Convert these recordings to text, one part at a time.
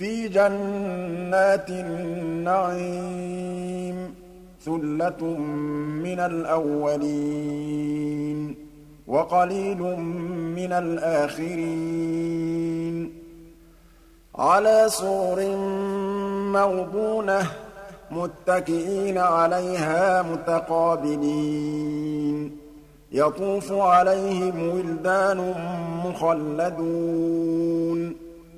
في جنات النعيم ثلة من الأولين وقليل من الآخرين. على سور موضونة متكئين عليها متقابلين. يطوف عليهم ولدان مخلدون.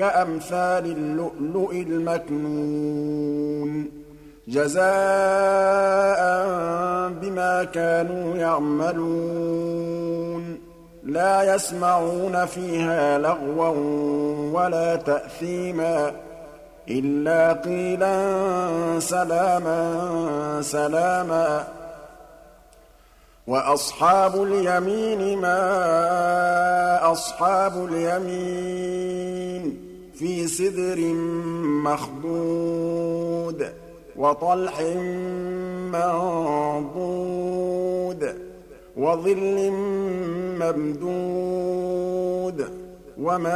كأمثال اللؤلؤ المكنون. جزاء بما كانوا يعملون. لا يسمعون فيها لغوا ولا تأثيما إلا قيلا سلاما سلاما. وأصحاب اليمين ما أصحاب اليمين. في سدر مخضود وطلح منضود وظل ممدود وماء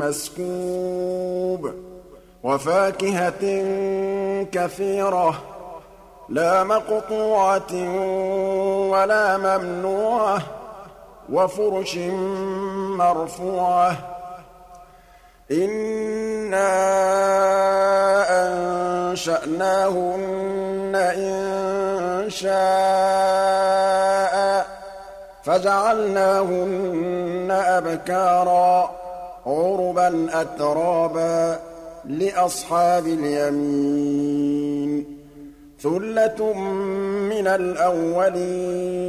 مسكوب وفاكهة كثيرة لا مقطوعة ولا ممنوعة وفرش مرفوعة. إنا أنشأناهن إن شاء فجعلناهن أبكارا عربا أترابا لأصحاب اليمين ثلة من الأولين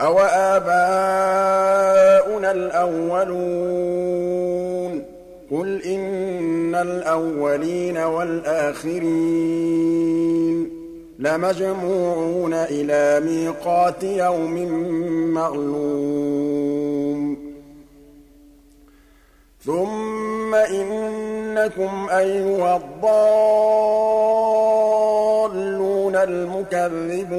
أَوَآبَاؤُنَا الْأَوَّلُونَ قُلْ إِنَّ الْأَوَّلِينَ وَالْآخِرِينَ لَمَجْمُوعُونَ إِلَىٰ مِيقَاتِ يَوْمٍ مَّعْلُومٍ ثُمَّ إِنَّكُمْ أَيُّهَا الضَّالُّونَ الْمُكَذِّبُونَ